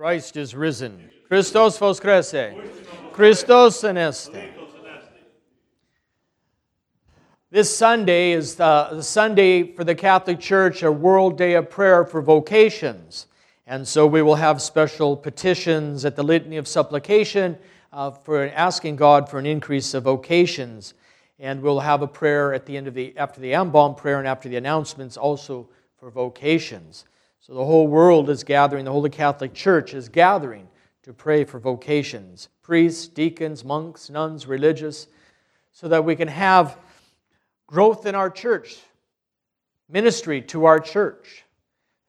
Christ is risen. Christos vos voskrese. Christos aneste. This Sunday is the, the Sunday for the Catholic Church, a World Day of Prayer for vocations. And so we will have special petitions at the Litany of Supplication uh, for asking God for an increase of vocations. And we'll have a prayer at the end of the, after the Ambon prayer and after the announcements also for vocations. So the whole world is gathering, the Holy Catholic Church is gathering to pray for vocations priests, deacons, monks, nuns, religious, so that we can have growth in our church, ministry to our church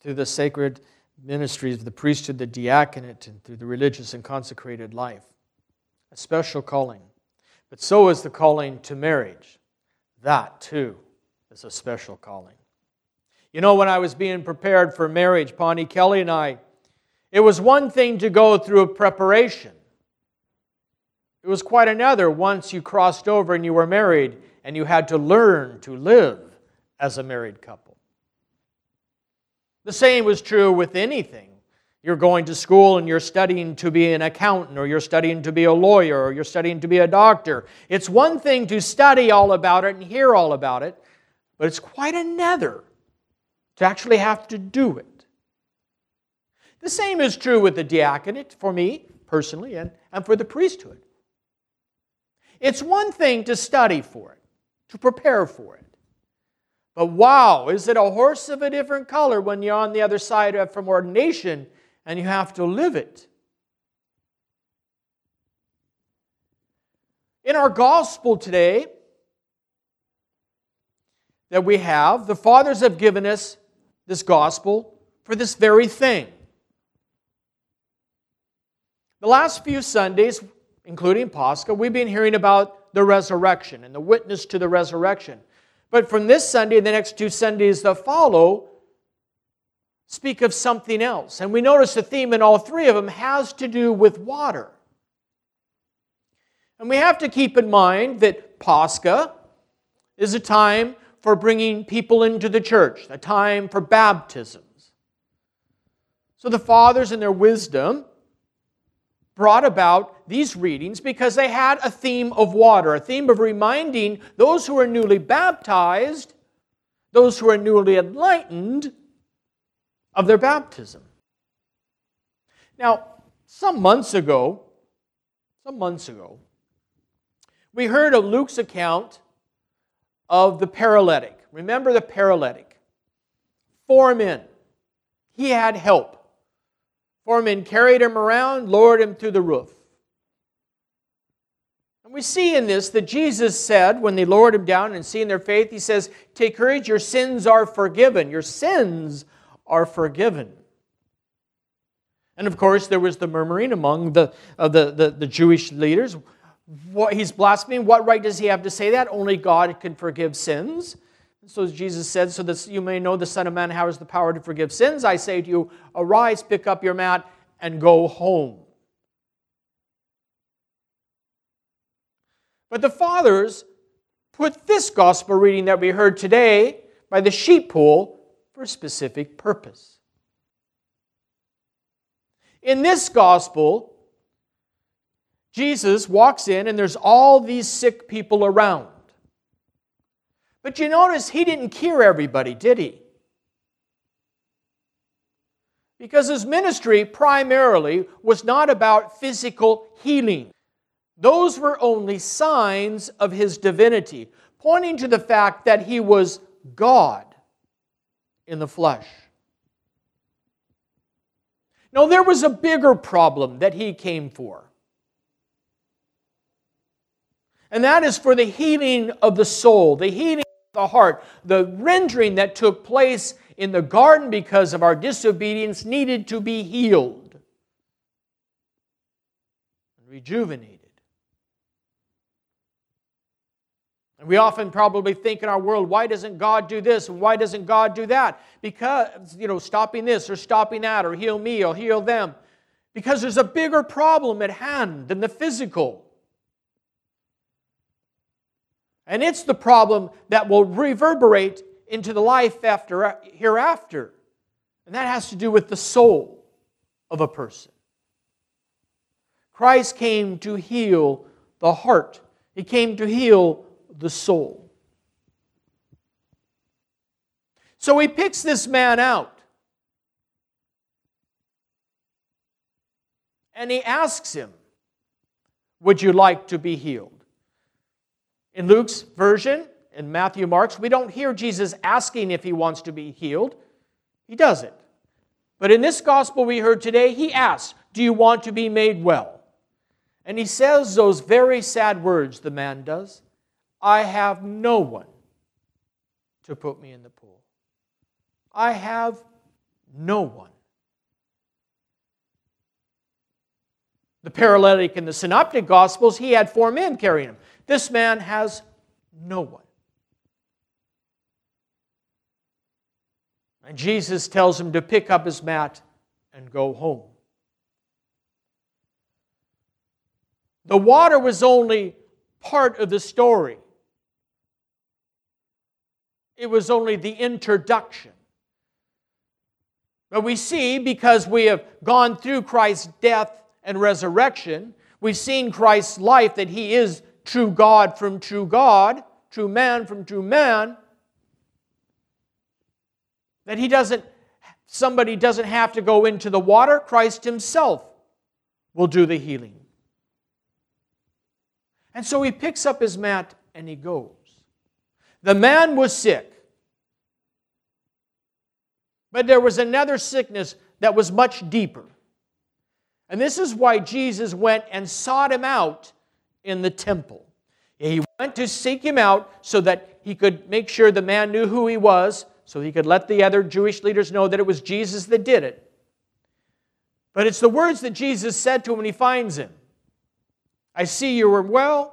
through the sacred ministries of the priesthood, the diaconate, and through the religious and consecrated life. A special calling. But so is the calling to marriage. That, too, is a special calling. You know, when I was being prepared for marriage, Pani Kelly and I, it was one thing to go through a preparation. It was quite another once you crossed over and you were married and you had to learn to live as a married couple. The same was true with anything. You're going to school and you're studying to be an accountant, or you're studying to be a lawyer, or you're studying to be a doctor. It's one thing to study all about it and hear all about it, but it's quite another to actually have to do it. The same is true with the diaconate for me personally and, and for the priesthood. It's one thing to study for it, to prepare for it. But wow, is it a horse of a different color when you're on the other side from ordination and you have to live it? In our gospel today that we have, the fathers have given us this gospel for this very thing. The last few Sundays, including Pascha, we've been hearing about the resurrection and the witness to the resurrection. But from this Sunday and the next two Sundays that follow, speak of something else. And we notice the theme in all three of them has to do with water. And we have to keep in mind that Pascha is a time for bringing people into the church, a time for baptisms. So the fathers, in their wisdom, brought about these readings because they had a theme of water, a theme of reminding those who are newly baptized, those who are newly enlightened, of their baptism. Now, some months ago, some months ago, we heard of Luke's account of the paralytic. Remember the paralytic. Four men. He had help. Four men carried him around, lowered him through the roof. And we see in this that Jesus said, when they lowered him down and seeing their faith, he says, Take courage, your sins are forgiven. Your sins are forgiven. And of course, there was the murmuring among the, uh, the, the, the Jewish leaders. What, he's blaspheming. What right does he have to say that? Only God can forgive sins. So Jesus said, so that you may know the Son of Man has the power to forgive sins, I say to you, arise, pick up your mat, and go home. But the fathers put this gospel reading that we heard today by the sheep pool for a specific purpose. In this gospel, Jesus walks in and there's all these sick people around. But you notice he didn't cure everybody, did he? Because his ministry primarily was not about physical healing. Those were only signs of his divinity, pointing to the fact that he was God in the flesh. No, there was a bigger problem that he came for. And that is for the healing of the soul, the healing of the heart. The rendering that took place in the garden because of our disobedience needed to be healed and rejuvenated. And we often probably think in our world, why doesn't God do this and why doesn't God do that? Because, you know, stopping this or stopping that or heal me or heal them. Because there's a bigger problem at hand than the physical. And it's the problem that will reverberate into the life after hereafter. And that has to do with the soul of a person. Christ came to heal the heart, He came to heal the soul. So He picks this man out. And He asks him, Would you like to be healed? In Luke's version, in Matthew Mark's, we don't hear Jesus asking if he wants to be healed. He does it. But in this gospel we heard today, he asks, Do you want to be made well? And he says those very sad words, the man does I have no one to put me in the pool. I have no one. The paralytic in the synoptic gospels, he had four men carrying him. This man has no one. And Jesus tells him to pick up his mat and go home. The water was only part of the story, it was only the introduction. But we see, because we have gone through Christ's death and resurrection, we've seen Christ's life that he is true God from true God, true man from true man, that he doesn't, somebody doesn't have to go into the water, Christ himself will do the healing. And so he picks up his mat and he goes. The man was sick. But there was another sickness that was much deeper. And this is why Jesus went and sought him out in the temple. He went to seek him out so that he could make sure the man knew who he was, so he could let the other Jewish leaders know that it was Jesus that did it. But it's the words that Jesus said to him when he finds him I see you are well.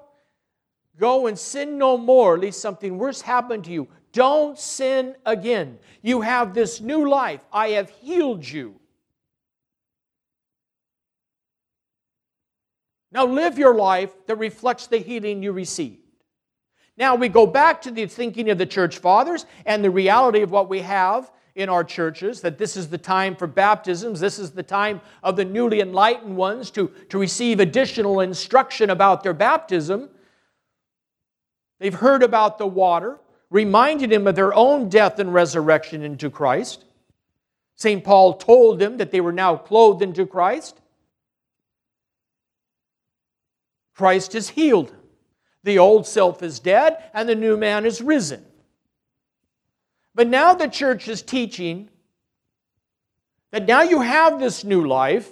Go and sin no more, lest something worse happen to you. Don't sin again. You have this new life. I have healed you. Now live your life that reflects the healing you received. Now we go back to the thinking of the church fathers and the reality of what we have in our churches that this is the time for baptisms, this is the time of the newly enlightened ones to, to receive additional instruction about their baptism. They've heard about the water, reminded them of their own death and resurrection into Christ. St. Paul told them that they were now clothed into Christ. Christ has healed The old self is dead and the new man is risen. But now the church is teaching that now you have this new life.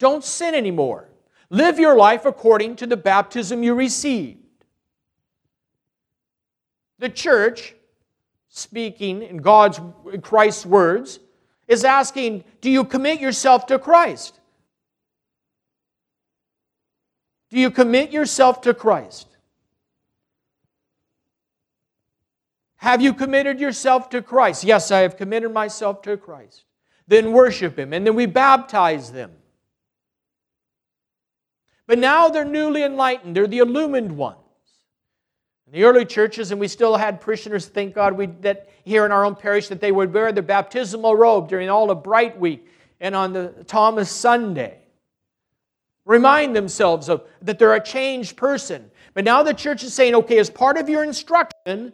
Don't sin anymore. Live your life according to the baptism you received. The church, speaking in God's in Christ's words, is asking, do you commit yourself to Christ? Do you commit yourself to Christ? Have you committed yourself to Christ? Yes, I have committed myself to Christ. Then worship Him, and then we baptize them. But now they're newly enlightened, they're the illumined ones. In the early churches, and we still had parishioners, thank God, we, that here in our own parish, that they would wear their baptismal robe during all of Bright Week and on the Thomas Sunday remind themselves of that they're a changed person. But now the church is saying, okay, as part of your instruction,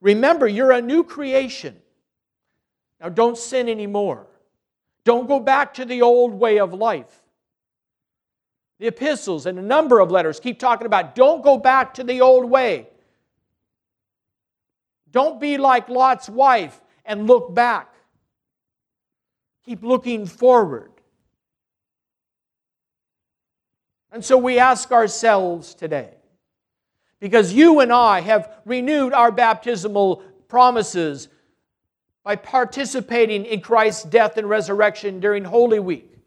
remember you're a new creation. Now don't sin anymore. Don't go back to the old way of life. The epistles and a number of letters keep talking about don't go back to the old way. Don't be like Lot's wife and look back. Keep looking forward. And so we ask ourselves today, because you and I have renewed our baptismal promises by participating in Christ's death and resurrection during Holy Week.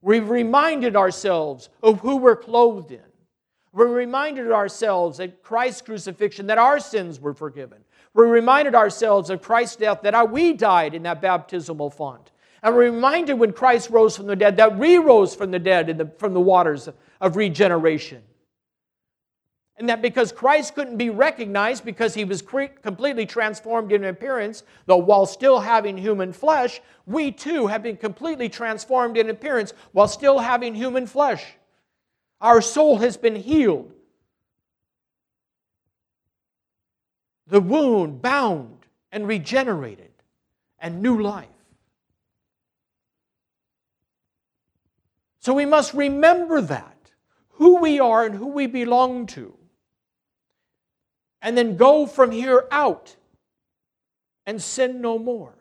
We've reminded ourselves of who we're clothed in. We reminded ourselves at Christ's crucifixion that our sins were forgiven. We reminded ourselves of Christ's death that we died in that baptismal font. And we're reminded when Christ rose from the dead that we rose from the dead the, from the waters of regeneration. And that because Christ couldn't be recognized because he was completely transformed in appearance, though while still having human flesh, we too have been completely transformed in appearance while still having human flesh. Our soul has been healed. The wound bound and regenerated, and new life. So we must remember that who we are and who we belong to and then go from here out and sin no more.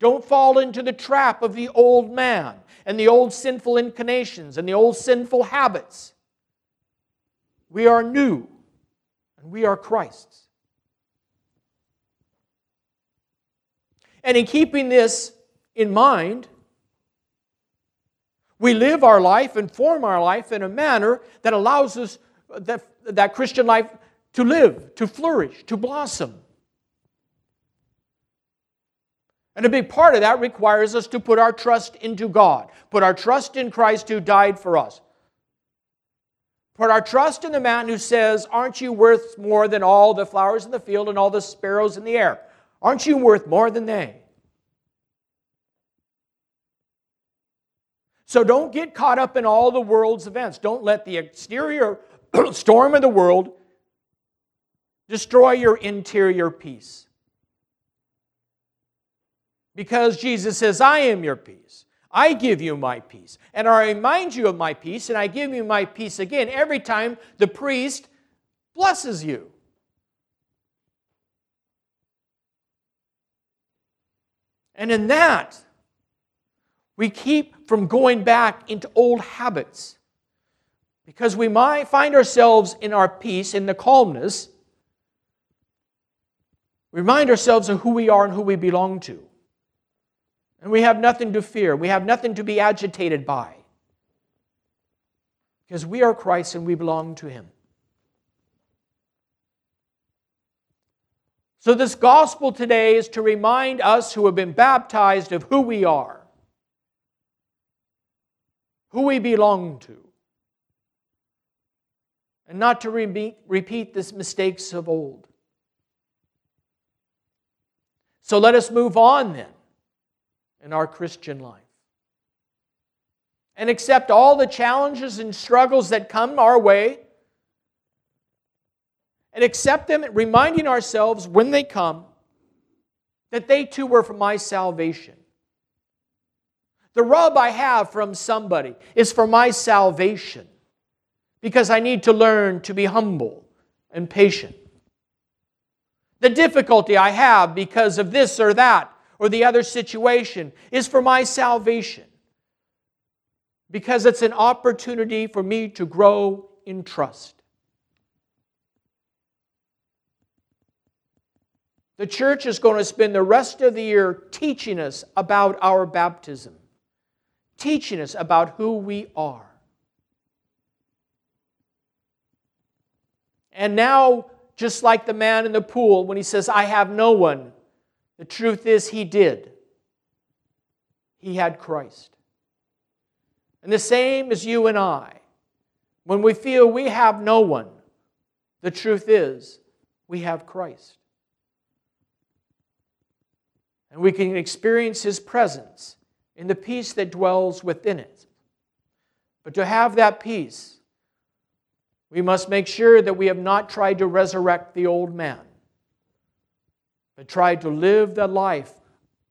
Don't fall into the trap of the old man and the old sinful inclinations and the old sinful habits. We are new and we are Christ's. And in keeping this in mind, we live our life and form our life in a manner that allows us that, that Christian life to live, to flourish, to blossom. And a big part of that requires us to put our trust into God, put our trust in Christ who died for us. Put our trust in the man who says, Aren't you worth more than all the flowers in the field and all the sparrows in the air? Aren't you worth more than they? So don't get caught up in all the world's events. Don't let the exterior storm of the world destroy your interior peace. Because Jesus says, I am your peace. I give you my peace. And I remind you of my peace, and I give you my peace again every time the priest blesses you. And in that, we keep from going back into old habits. Because we might find ourselves in our peace, in the calmness, We remind ourselves of who we are and who we belong to. And we have nothing to fear, we have nothing to be agitated by. Because we are Christ and we belong to Him. So, this gospel today is to remind us who have been baptized of who we are, who we belong to, and not to repeat, the mistakes of old. So let us move on then in our Christian life and accept all the challenges and struggles that come our way and accept them, reminding ourselves when they come that they too were for my salvation. The rub I have from somebody is for my salvation because I need to learn to be humble and patient the difficulty I have because of this or that or the other situation is for my salvation. Because it's an opportunity for me to grow in trust. The church is going to spend the rest of the year teaching us about our baptism, teaching us about who we are. And now just like the man in the pool when he says, I have no one. The truth is, he did. He had Christ. And the same as you and I. When we feel we have no one, the truth is, we have Christ. And we can experience his presence in the peace that dwells within it. But to have that peace, we must make sure that we have not tried to resurrect the old man, but tried to live the life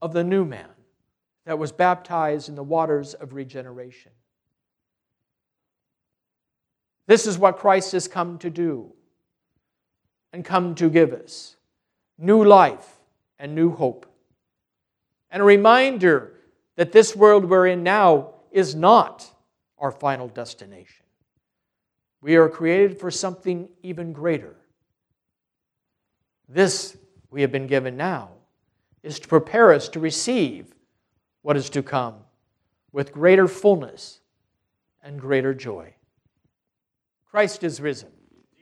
of the new man that was baptized in the waters of regeneration. This is what Christ has come to do and come to give us new life and new hope. And a reminder that this world we're in now is not our final destination. We are created for something even greater. This we have been given now is to prepare us to receive what is to come with greater fullness and greater joy. Christ is risen.